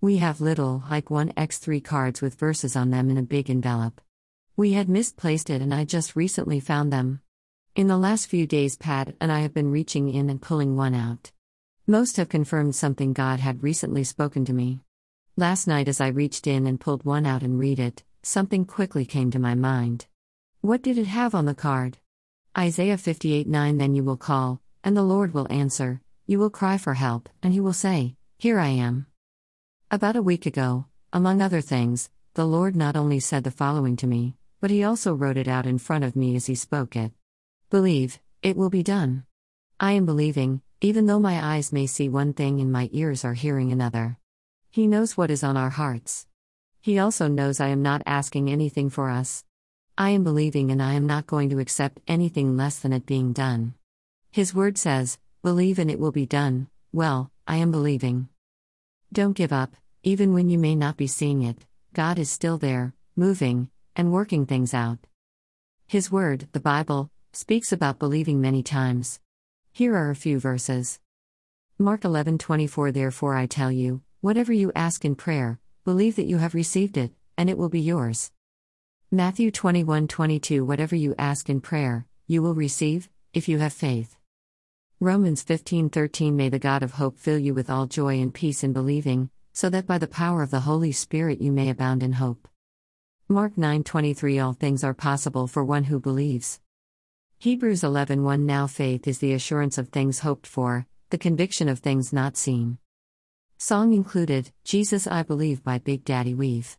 We have little, like 1x3 cards with verses on them in a big envelope. We had misplaced it and I just recently found them. In the last few days, Pat and I have been reaching in and pulling one out. Most have confirmed something God had recently spoken to me. Last night, as I reached in and pulled one out and read it, something quickly came to my mind. What did it have on the card? Isaiah 58 9 Then you will call, and the Lord will answer, you will cry for help, and he will say, Here I am. About a week ago, among other things, the Lord not only said the following to me, but he also wrote it out in front of me as he spoke it. Believe, it will be done. I am believing, even though my eyes may see one thing and my ears are hearing another. He knows what is on our hearts. He also knows I am not asking anything for us. I am believing and I am not going to accept anything less than it being done. His word says, Believe and it will be done. Well, I am believing. Don't give up, even when you may not be seeing it, God is still there, moving, and working things out. His Word, the Bible, speaks about believing many times. Here are a few verses. Mark 11:24 Therefore I tell you, whatever you ask in prayer, believe that you have received it, and it will be yours. Matthew 21:22 Whatever you ask in prayer, you will receive, if you have faith. Romans 15:13 May the God of hope fill you with all joy and peace in believing, so that by the power of the Holy Spirit you may abound in hope. Mark 9:23 All things are possible for one who believes. Hebrews 11:1 Now faith is the assurance of things hoped for, the conviction of things not seen. Song included Jesus I Believe by Big Daddy Weave.